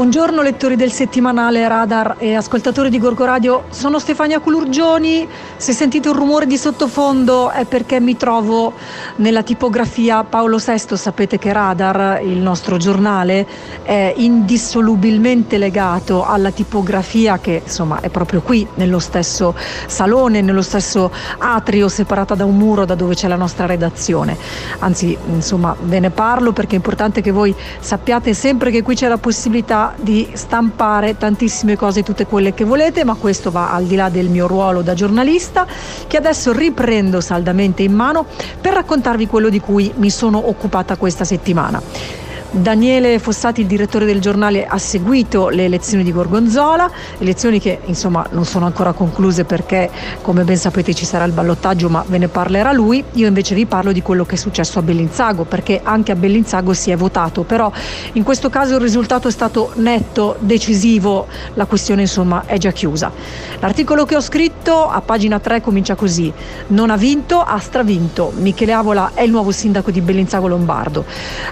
Buongiorno lettori del settimanale Radar e ascoltatori di Gorgo Radio, sono Stefania Culurgioni, se sentite un rumore di sottofondo è perché mi trovo nella tipografia Paolo VI, sapete che Radar, il nostro giornale, è indissolubilmente legato alla tipografia che insomma è proprio qui nello stesso salone, nello stesso atrio separata da un muro da dove c'è la nostra redazione. Anzi insomma ve ne parlo perché è importante che voi sappiate sempre che qui c'è la possibilità di stampare tantissime cose, tutte quelle che volete, ma questo va al di là del mio ruolo da giornalista, che adesso riprendo saldamente in mano per raccontarvi quello di cui mi sono occupata questa settimana. Daniele Fossati, il direttore del giornale, ha seguito le elezioni di Gorgonzola, elezioni che insomma non sono ancora concluse perché come ben sapete ci sarà il ballottaggio ma ve ne parlerà lui, io invece vi parlo di quello che è successo a Bellinzago perché anche a Bellinzago si è votato, però in questo caso il risultato è stato netto, decisivo, la questione insomma è già chiusa. L'articolo che ho scritto a pagina 3 comincia così, non ha vinto, ha stravinto, Michele Avola è il nuovo sindaco di Bellinzago Lombardo,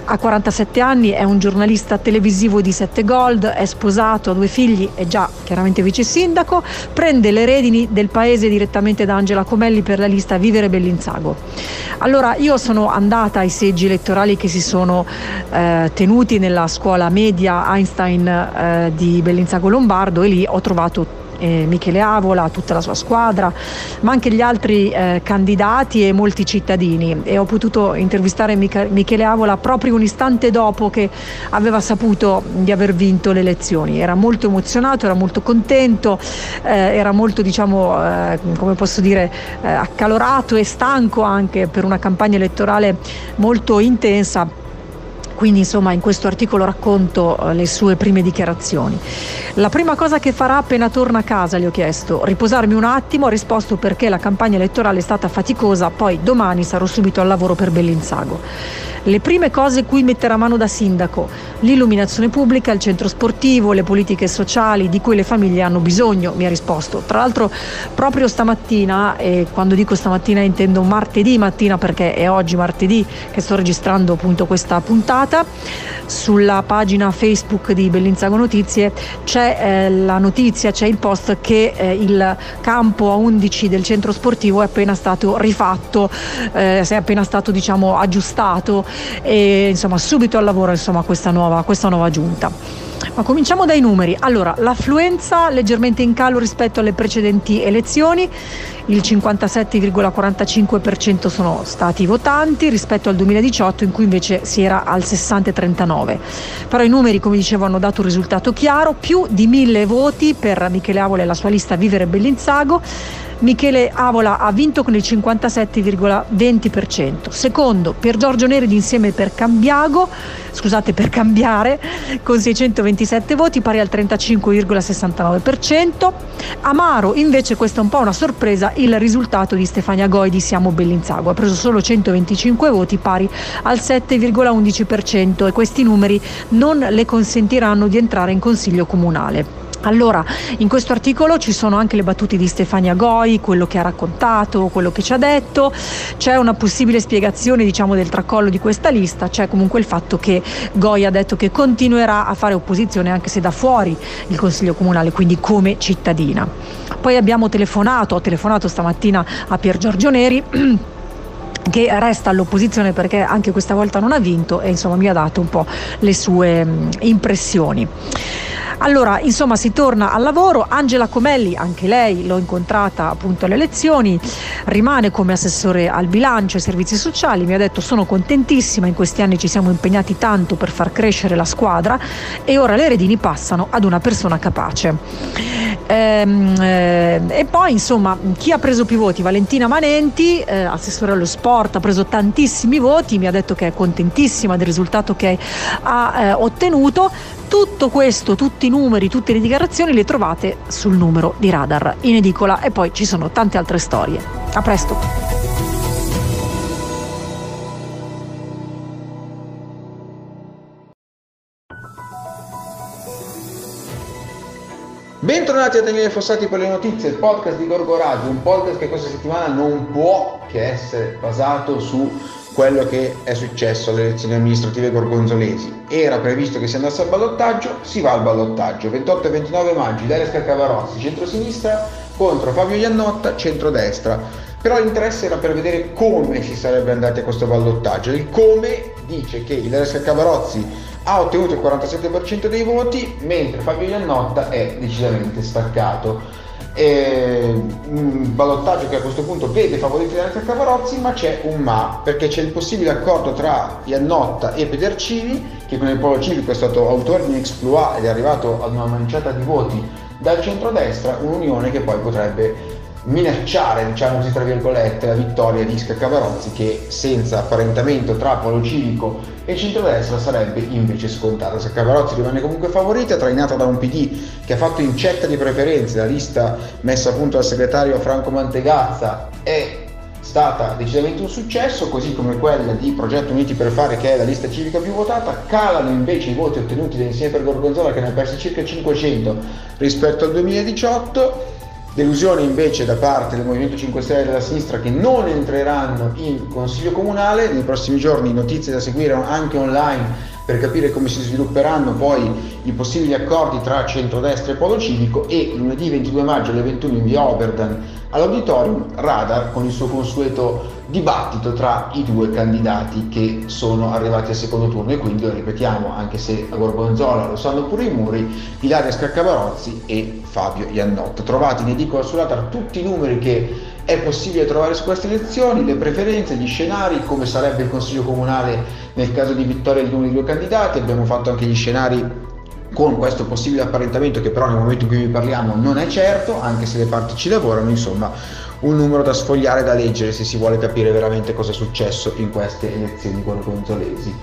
a 47 anni anni, è un giornalista televisivo di Sette Gold, è sposato, ha due figli, è già chiaramente vice sindaco, prende le redini del paese direttamente da Angela Comelli per la lista Vivere Bellinzago. Allora io sono andata ai seggi elettorali che si sono eh, tenuti nella scuola media Einstein eh, di Bellinzago Lombardo e lì ho trovato eh, Michele Avola, tutta la sua squadra, ma anche gli altri eh, candidati e molti cittadini e ho potuto intervistare Mica- Michele Avola proprio un istante dopo che aveva saputo di aver vinto le elezioni. Era molto emozionato, era molto contento, eh, era molto diciamo, eh, come posso dire, eh, accalorato e stanco anche per una campagna elettorale molto intensa quindi insomma in questo articolo racconto eh, le sue prime dichiarazioni. La prima cosa che farà appena torna a casa, gli ho chiesto, riposarmi un attimo, ha risposto perché la campagna elettorale è stata faticosa, poi domani sarò subito al lavoro per Bellinzago. Le prime cose cui metterà mano da sindaco, l'illuminazione pubblica, il centro sportivo, le politiche sociali di cui le famiglie hanno bisogno, mi ha risposto. Tra l'altro proprio stamattina, e quando dico stamattina intendo martedì mattina perché è oggi martedì che sto registrando appunto questa puntata, sulla pagina Facebook di Bellinzago Notizie c'è eh, la notizia, c'è il post che eh, il campo a 11 del centro sportivo è appena stato rifatto, eh, è appena stato diciamo aggiustato e insomma subito al lavoro insomma questa nuova, questa nuova giunta. Ma cominciamo dai numeri. Allora, l'affluenza leggermente in calo rispetto alle precedenti elezioni, il 57,45% sono stati votanti rispetto al 2018 in cui invece si era al 60,39. Però i numeri, come dicevo, hanno dato un risultato chiaro, più di mille voti per Michele Avola e la sua lista Vivere Bellinzago Michele Avola ha vinto con il 57,20%. Secondo, per Giorgio Neri d'insieme per Cambiago, scusate, per cambiare, con 627 voti, pari al 35,69%. Amaro, invece, questa è un po' una sorpresa, il risultato di Stefania Goi di Siamo Bellinzago. Ha preso solo 125 voti, pari al 7,11% e questi numeri non le consentiranno di entrare in consiglio comunale. Allora, in questo articolo ci sono anche le battute di Stefania Goi, quello che ha raccontato, quello che ci ha detto, c'è una possibile spiegazione diciamo, del tracollo di questa lista, c'è comunque il fatto che Goi ha detto che continuerà a fare opposizione anche se da fuori il Consiglio Comunale, quindi come cittadina. Poi abbiamo telefonato, ho telefonato stamattina a Pier Giorgio Neri. che resta all'opposizione perché anche questa volta non ha vinto e insomma mi ha dato un po' le sue impressioni. Allora, insomma, si torna al lavoro. Angela Comelli, anche lei l'ho incontrata appunto alle elezioni, rimane come assessore al bilancio e servizi sociali. Mi ha detto sono contentissima, in questi anni ci siamo impegnati tanto per far crescere la squadra e ora le redini passano ad una persona capace. Ehm, eh, e poi, insomma, chi ha preso più voti? Valentina Manenti, eh, assessore allo sport, ha preso tantissimi voti, mi ha detto che è contentissima del risultato che ha eh, ottenuto. Tutto questo, tutti i numeri, tutte le dichiarazioni le trovate sul numero di Radar in edicola e poi ci sono tante altre storie. A presto! Bentornati a Daniele Fossati per le notizie, il podcast di Gorgo Radio, un podcast che questa settimana non può che essere basato su quello che è successo alle elezioni amministrative gorgonzolesi. Era previsto che si andasse al ballottaggio, si va al ballottaggio. 28 e 29 maggio, Daria Scaccavarozzi, centrosinistra contro Fabio Iannotta, centrodestra. Però l'interesse era per vedere come si sarebbe andati a questo ballottaggio. Il come dice che Ilaria Scaccavarozzi ha ottenuto il 47% dei voti, mentre Fabio Iannotta è decisamente staccato. È un ballottaggio che a questo punto vede favoriti da Cavarozzi, ma c'è un ma, perché c'è il possibile accordo tra Iannotta e Pedercini, che con il Polo Civico è stato autore di un exploit ed è arrivato ad una manciata di voti dal centrodestra, un'unione che poi potrebbe minacciare, diciamo così tra virgolette, la vittoria di Scaccavarozzi che senza apparentamento tra polo civico e centrodestra sarebbe invece scontata. Scaccavarozzi rimane comunque favorita, trainata da un PD che ha fatto incetta di preferenze, la lista messa a punto dal segretario Franco Mantegazza è stata decisamente un successo, così come quella di Progetto Uniti per Fare, che è la lista civica più votata, calano invece i voti ottenuti da Insieme per Gorgonzola, che ne ha persi circa 500 rispetto al 2018 Delusione invece da parte del Movimento 5 Stelle e della sinistra che non entreranno in Consiglio Comunale, nei prossimi giorni notizie da seguire anche online per capire come si svilupperanno poi i possibili accordi tra centrodestra e polo civico e lunedì 22 maggio alle 21 in via Oberdan all'auditorium Radar con il suo consueto dibattito tra i due candidati che sono arrivati al secondo turno. E quindi lo ripetiamo anche se a Gorgonzola lo sanno pure i muri Ilaria Scaccavarozzi e Fabio Iannotta trovati in edicola su Radar tutti i numeri che è possibile trovare su queste elezioni, le preferenze, gli scenari, come sarebbe il Consiglio Comunale nel caso di vittoria di uno dei due candidati, abbiamo fatto anche gli scenari con questo possibile apparentamento che però nel momento in cui vi parliamo non è certo, anche se le parti ci lavorano, insomma un numero da sfogliare, da leggere se si vuole capire veramente cosa è successo in queste elezioni gorgonzolesi.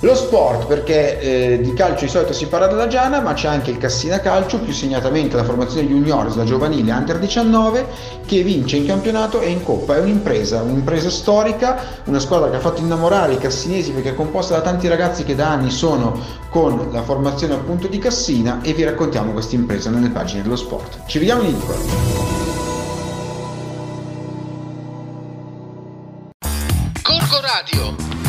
Lo sport, perché eh, di calcio di solito si parla della Giana, ma c'è anche il Cassina Calcio, più segnatamente la formazione juniores, la giovanile Under 19, che vince in campionato e in coppa. È un'impresa, un'impresa storica, una squadra che ha fatto innamorare i cassinesi perché è composta da tanti ragazzi che da anni sono con la formazione appunto di Cassina e vi raccontiamo questa impresa nelle pagine dello sport. Ci vediamo in edicola. Corco Radio,